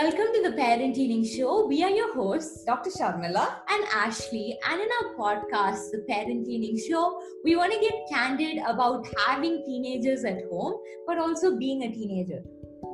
Welcome to the Parentteening Show. We are your hosts, Dr. Sharmila and Ashley. And in our podcast, the Parentteening Show, we want to get candid about having teenagers at home, but also being a teenager.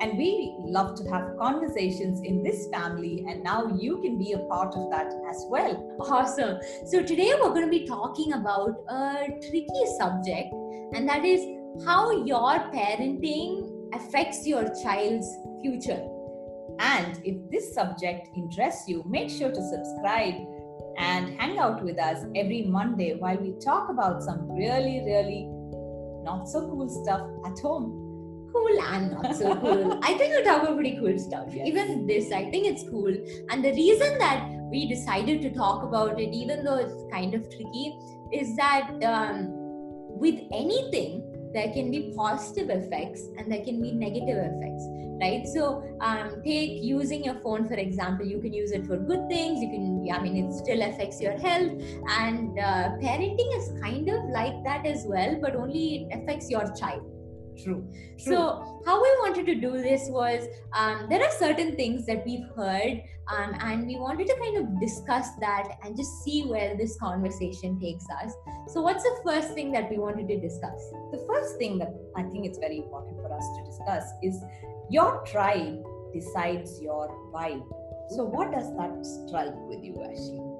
And we love to have conversations in this family, and now you can be a part of that as well. Awesome. So, today we're going to be talking about a tricky subject, and that is how your parenting affects your child's future. And if this subject interests you, make sure to subscribe and hang out with us every Monday while we talk about some really, really not so cool stuff at home. Cool and not so cool. I think we talk about pretty cool stuff. Yes. Even this, I think it's cool. And the reason that we decided to talk about it, even though it's kind of tricky, is that um, with anything, there can be positive effects and there can be negative effects right? So um, take using your phone for example you can use it for good things you can i mean it still affects your health and uh, parenting is kind of like that as well but only it affects your child True. so how we wanted to do this was um, there are certain things that we've heard um, and we wanted to kind of discuss that and just see where this conversation takes us so what's the first thing that we wanted to discuss the first thing that I think it's very important for us to discuss is your tribe decides your vibe. So, what does that strike with you, Ashley?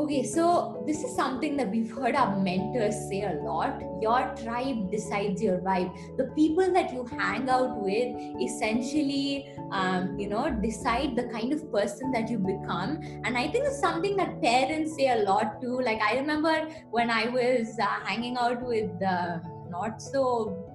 Okay, so this is something that we've heard our mentors say a lot. Your tribe decides your vibe. The people that you hang out with essentially, um, you know, decide the kind of person that you become. And I think it's something that parents say a lot too. Like, I remember when I was uh, hanging out with uh, not so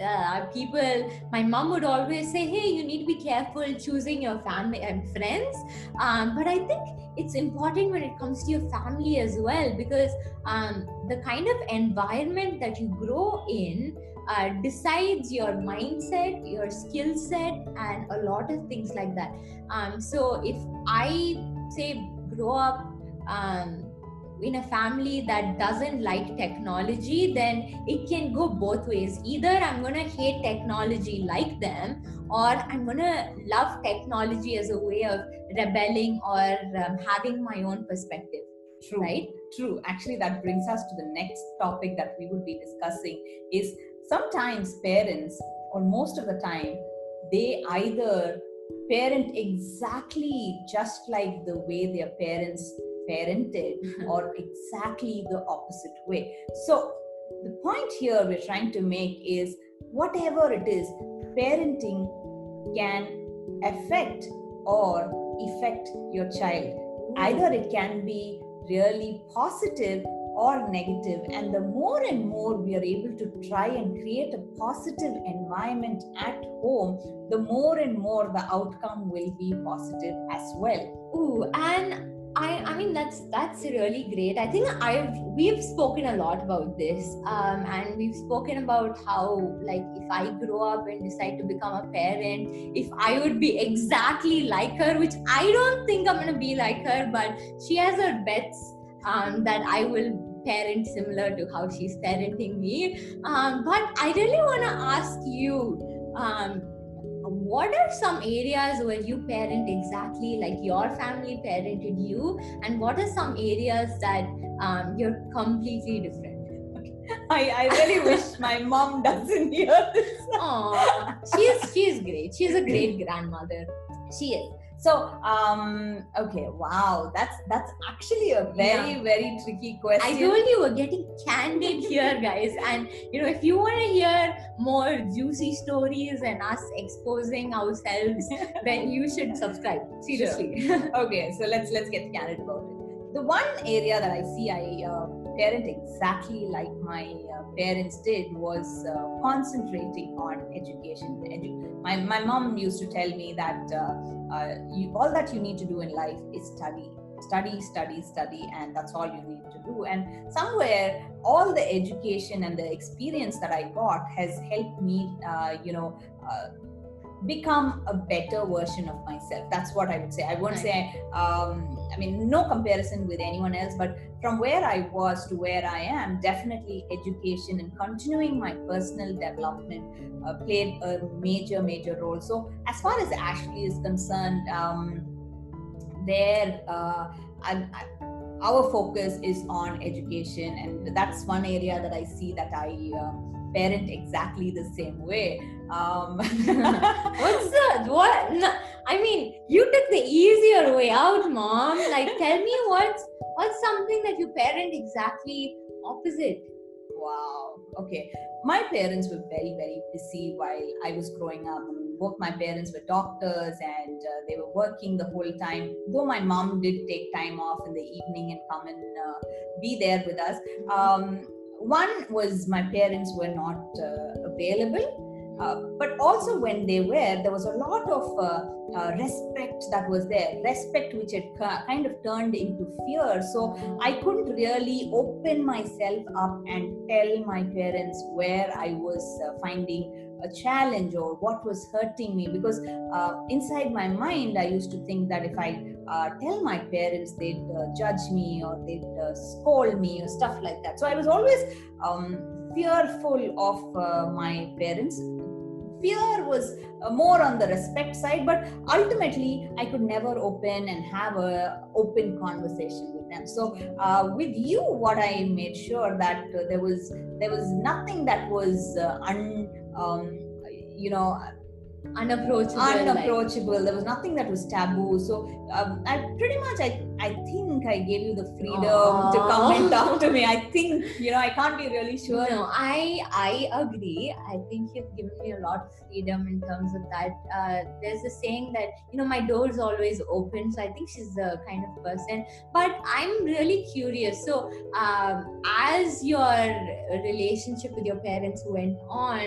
uh, people, my mom would always say, Hey, you need to be careful choosing your family and friends. Um, but I think it's important when it comes to your family as well because um, the kind of environment that you grow in uh, decides your mindset, your skill set, and a lot of things like that. Um, so if I say grow up, um, in a family that doesn't like technology, then it can go both ways. Either I'm going to hate technology like them, or I'm going to love technology as a way of rebelling or um, having my own perspective. True. Right? True. Actually, that brings us to the next topic that we would be discussing is sometimes parents, or most of the time, they either parent exactly just like the way their parents parented or exactly the opposite way. So, the point here we're trying to make is whatever it is, parenting can affect or affect your child. Either it can be really positive or negative, and the more and more we are able to try and create a positive environment at home, the more and more the outcome will be positive as well. Ooh, and I, I mean that's that's really great. I think I've we've spoken a lot about this, um, and we've spoken about how like if I grow up and decide to become a parent, if I would be exactly like her, which I don't think I'm gonna be like her, but she has her bets um, that I will parent similar to how she's parenting me. Um, but I really want to ask you. Um, what are some areas where you parent exactly like your family parented you and what are some areas that um, you're completely different? I, I really wish my mom doesn't hear this. Aww, she's she's great. She's a great grandmother. She is So, um, okay, wow, that's that's actually a very Yeah. very tricky question. I told you we're getting candid here, guys. And you know, if you want to hear more juicy stories and us exposing ourselves, then you should subscribe. Seriously. okay, so let's let's get candid about it. The one area that I see I uh, parent exactly like my uh, parents did was uh, concentrating on education. Edu- my my mom used to tell me that uh, uh, you, all that you need to do in life is study, study, study, study, and that's all you need to do. And somewhere, all the education and the experience that I got has helped me, uh, you know. Uh, become a better version of myself. That's what i would say. I won't Right. say um, i mean no comparison with anyone else but from where i was to where i am definitely education and continuing my personal development uh, played a major major role. So as far as ashley is concerned um, there uh, I, I, our focus is on education and that's one area that i see that i uh, parent exactly the same way um, What's the what? No, I mean, you took the easier way out, mom. Like, tell me what's what's something that you parent exactly opposite. Wow. Okay. My parents were very, very busy while I was growing up. Both my parents were doctors and uh, they were working the whole time. Though my mom did take time off in the evening and come and uh, be there with us. Um, one was my parents were not uh, available. Uh, but also when they were, there was a lot of uh, uh, respect that was there, respect which had ca- kind of turned into fear. So I couldn't really open myself up and tell my parents where I was uh, finding a challenge or what was hurting me because uh, inside my mind I used to think that if I uh, tell my parents they'd uh, judge me or they'd uh, scold me or stuff like that. So I was always um, fearful of uh, my parents. Fear was uh, more on the respect side, but ultimately I could never open and have a open conversation with them. So uh, with you, what I made sure that there was there was nothing that was un um, you know Unapproachable. like- unapproachable there was nothing that was taboo so um, i pretty much I, I think i gave you the freedom to come and talk to me i think you know i can't be really sure No, I I agree. I think you've given me a lot of freedom in terms of that. Uh, there's a saying that you know my door's always open, so I think she's the kind of person. But I'm really curious. So, um, as your relationship with your parents went on,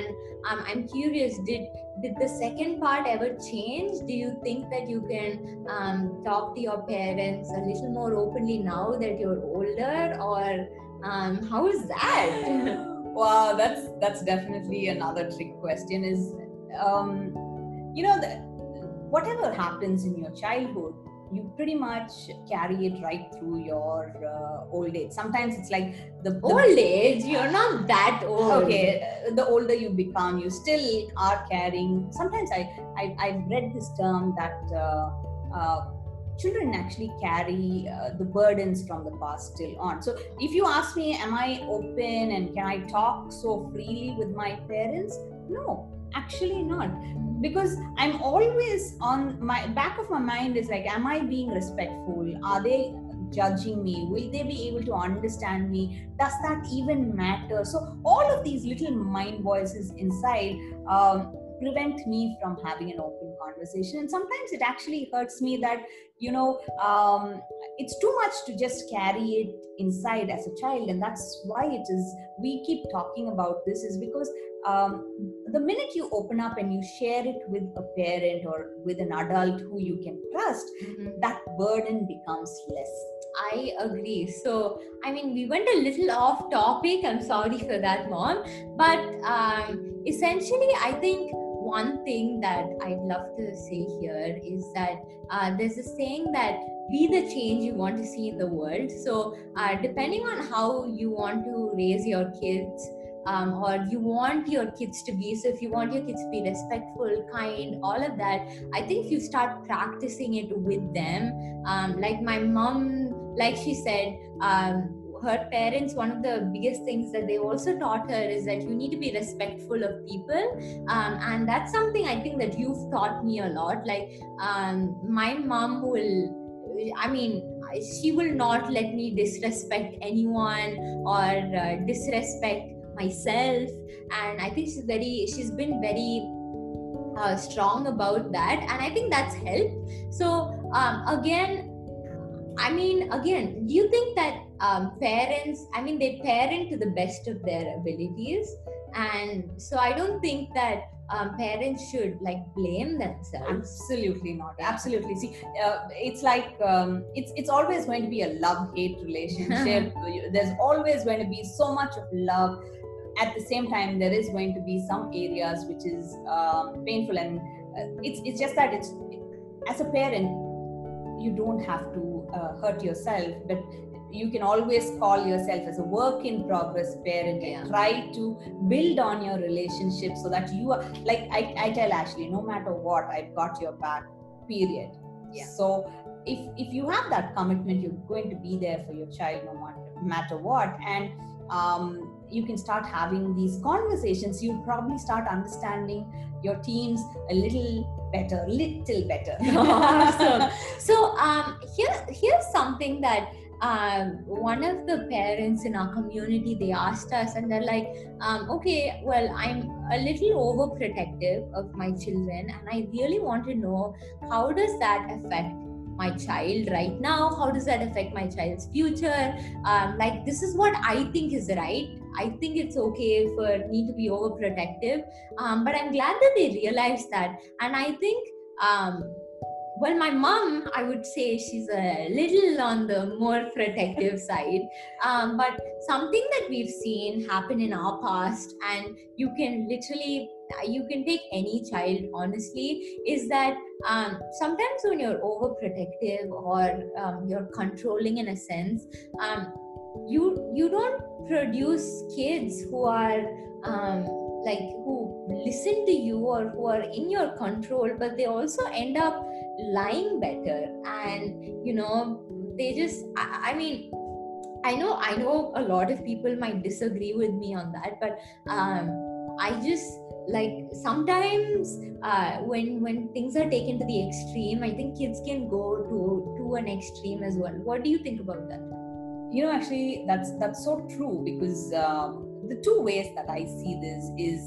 um, I'm curious. Did did the second part ever change? Do you think that you can um, talk to your parents a little more openly now that you're older, or um, how is that? wow that's that's definitely another trick question is um you know the, whatever happens in your childhood you pretty much carry it right through your uh, old age sometimes it's like the, the old age, you're not that old. okay uh, the older you become you still are carrying sometimes i i i've read this term that uh, uh, children actually carry uh, the burdens from the past still on. So if you ask me am i open and can i talk so freely with my parents? No actually not. Because i'm always on my back of my mind is like am i being respectful? Are they judging me? Will they be able to understand me? Does that even matter? So all of these little mind voices inside um, prevent me from having an open conversation and sometimes it actually hurts me that you know um, it's too much to just carry it inside as a child and that's why it is we keep talking about this is because um, the minute you open up and you share it with a parent or with an adult who you can trust Mhm. that burden becomes less I agree. So, I mean, we went a little off topic. I'm sorry for that, mom. But um, essentially, I think one thing that I'd love to say here is that uh, there's a saying that be the change you want to see in the world. So, uh, depending on how you want to raise your kids, um, or you want your kids to be so if you want your kids to be respectful kind all of that i think if you start practicing it with them um, like my mom like she said um, her parents one of the biggest things that they also taught her is that you need to be respectful of people. Um, and that's something i think that you've taught me a lot. Like um, my mom will i mean she will not let me disrespect anyone or uh, disrespect myself. And i think she's very she's been very uh, strong about that. And i think that's helped. So um, again I mean, again, do you think that um, parents, I mean, they parent to the best of their abilities? And so I don't think that um, parents should like blame themselves. absolutely not. Absolutely. See uh, it's like um, it's it's always going to be a love hate relationship there's always going to be so much of love. At the same time there is going to be some areas which is um, painful. And uh, it's it's just that it's as a parent you don't have to uh, hurt yourself. But you can always call yourself as a work in progress parent Yeah. and try to build on your relationship so that you are like I, I tell ashley no matter what i've got your back period Yeah. so if if you have that commitment you're going to be there for your child no matter, what and um, you can start having these conversations you'll probably start understanding your teams a little better little better Awesome. So um, here, here's something that um, one of the parents in our community they asked us, and they're like, um, "Okay, well, I'm a little overprotective of my children, and I really want to know how does that affect." my child right now? How does that affect my child's future? Um, like this is what i think is right. I think it's okay for me to be overprotective. Um, but i'm glad that they realized that. And i think um, well my mom i would say she's a little on the more protective side. Um, but something that we've seen happen in our past and you can literally you can take any child honestly is that um, sometimes when you're overprotective or um, you're controlling in a sense um, you you don't produce kids who are um, like who listen to you or who are in your control but they also end up lying better and you know they just I, I mean i know i know a lot of people might disagree with me on that but um i just like sometimes uh, when when things are taken to the extreme i think kids can go to to an extreme as well. What do you think about that? You know actually that's that's so true because um, the two ways that i see this is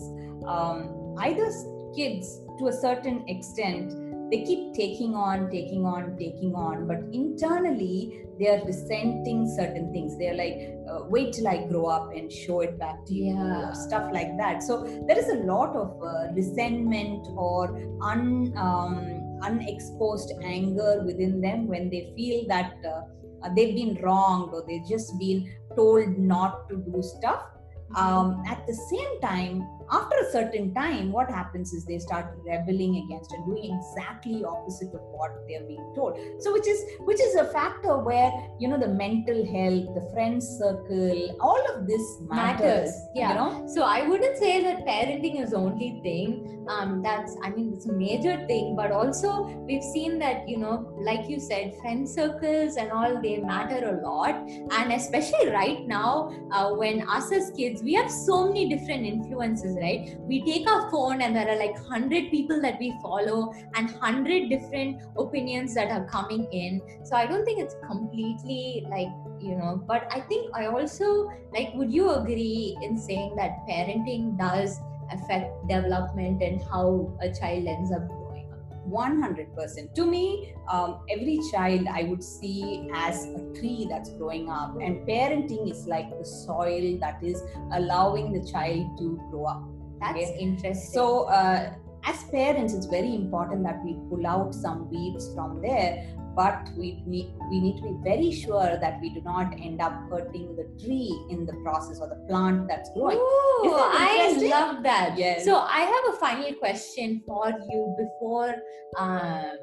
um, either kids to a certain extent they keep taking on taking on taking on but internally they are resenting certain things. They're like uh, wait till i grow up and show it back to you Yeah. or stuff like that. So there is a lot of uh, resentment or un um, unexposed anger within them when they feel that uh, uh, they've been wronged or they've just been told not to do stuff. Um, at the same time after a certain time what happens is they start rebelling against and doing exactly opposite of what they're being told. So which is which is a factor where you know the mental health the friend circle all of this matters, Matters, yeah. you know? So i wouldn't say that parenting is the only thing. Um, that's i mean it's a major thing but also we've seen that you know like you said friend circles and all they matter a lot. And especially right now uh, when us as kids we have so many different influences right? We take our phone and there are like 100 people that we follow and 100 different opinions that are coming in. So i don't think it's completely like you know but i think i also like would you agree in saying that parenting does affect development and how a child ends up 100% to me um, every child i would see as a tree that's growing up and parenting is like the soil that is allowing the child to grow up. That's Okay. interesting. So uh, as parents it's very important that we pull out some weeds from there but we need we need to be very sure that we do not end up hurting the tree in the process or the plant that's growing Ooh, Isn't I love that. Yes. So I have a final question for you before, um,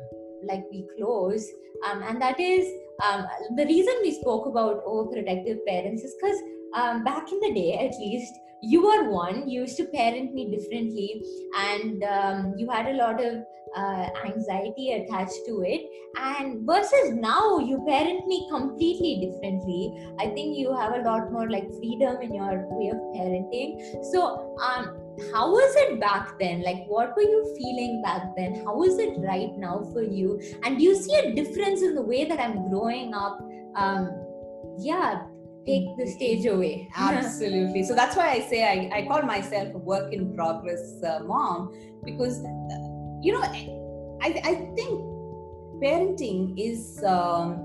like we close, um, and that is um, the reason we spoke about overprotective parents is because um, back in the day, at least, you were one. You used to parent me differently, and um, you had a lot of uh, anxiety attached to it. And versus now, you parent me completely differently. I think you have a lot more like freedom in your way of parenting. So, um, how was it back then? Like, what were you feeling back then? How is it right now for you? And do you see a difference in the way that I'm growing up? Um, yeah, take the stage away. Absolutely. So that's why I say I, I call myself a work in progress uh, mom because, uh, you know, I, I think parenting is um,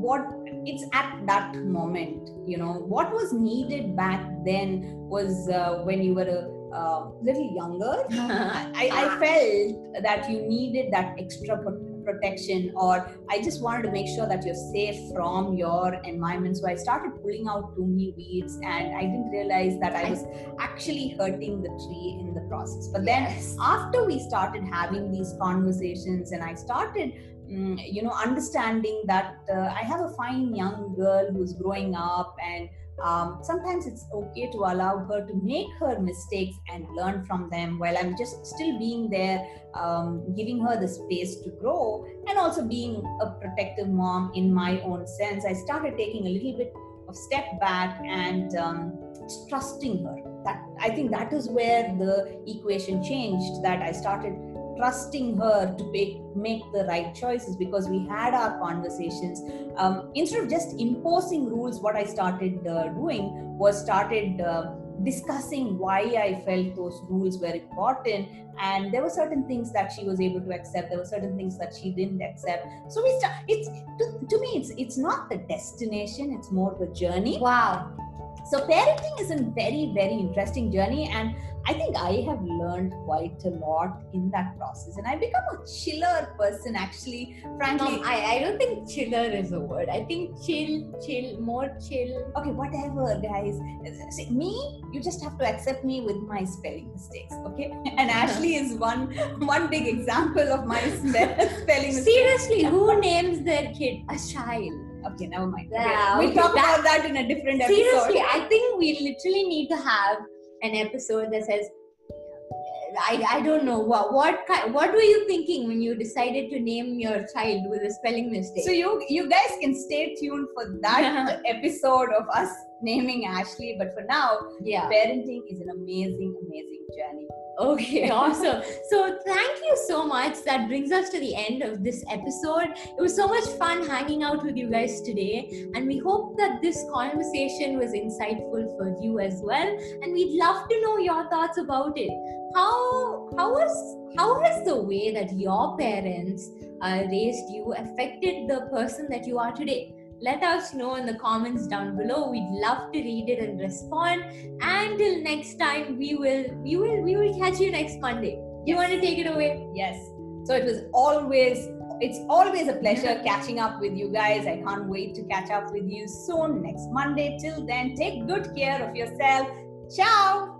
what it's at that moment. You know, what was needed back then was uh, when you were a uh, little younger. I, I felt that you needed that extra protection or I just wanted to make sure that you're safe from your environment. So I started pulling out too many weeds and I didn't realize that I was actually hurting the tree in the process. But then Yes. after we started having these conversations and I started mm, you know understanding that uh, I have a fine young girl who's growing up and um, sometimes it's okay to allow her to make her mistakes and learn from them while i'm just still being there um, giving her the space to grow and also being a protective mom in my own sense. I started taking a little bit of step back and um, trusting her. That i think that is where the equation changed that i started trusting her to make, make the right choices because we had our conversations. Um, instead of just imposing rules what i started uh, doing was started uh, discussing why i felt those rules were important. And there were certain things that she was able to accept. There were certain things that she didn't accept. So we start it's to, to me it's it's not the destination. It's more the journey. Wow. So parenting is a very very interesting journey and i think i have learned quite a lot in that process and i become a chiller person actually frankly No, I, I don't think chiller is a word. I think chill, chill, more chill. okay whatever guys See, me you just have to accept me with my spelling mistakes okay and ashley is one one big example of my spelling mistakes Seriously, who names their kid a child? Okay never mind. Yeah, okay, we'll talk that- about that in a different episode. Seriously, I think we literally need to have an episode that says, I, I don't know what what ki- what were you thinking when you decided to name your child with a spelling mistake? So you you guys can stay tuned for that episode of us naming Ashley. But for now, yeah. parenting is an amazing, amazing journey. Okay, awesome. So, thank you so much. That brings us to the end of this episode. It was so much fun hanging out with you guys today, and we hope that this conversation was insightful for you as well. And we'd love to know your thoughts about it. How how was how has the way that your parents uh, raised you affected the person that you are today? Let us know in the comments down below. We'd love to read it and respond until next time we will we will we will catch you next monday you want to take it away Yes. So it was always it's always a pleasure catching up with you guys. I can't wait to catch up with you soon next Monday. Till then, take good care of yourself. Ciao.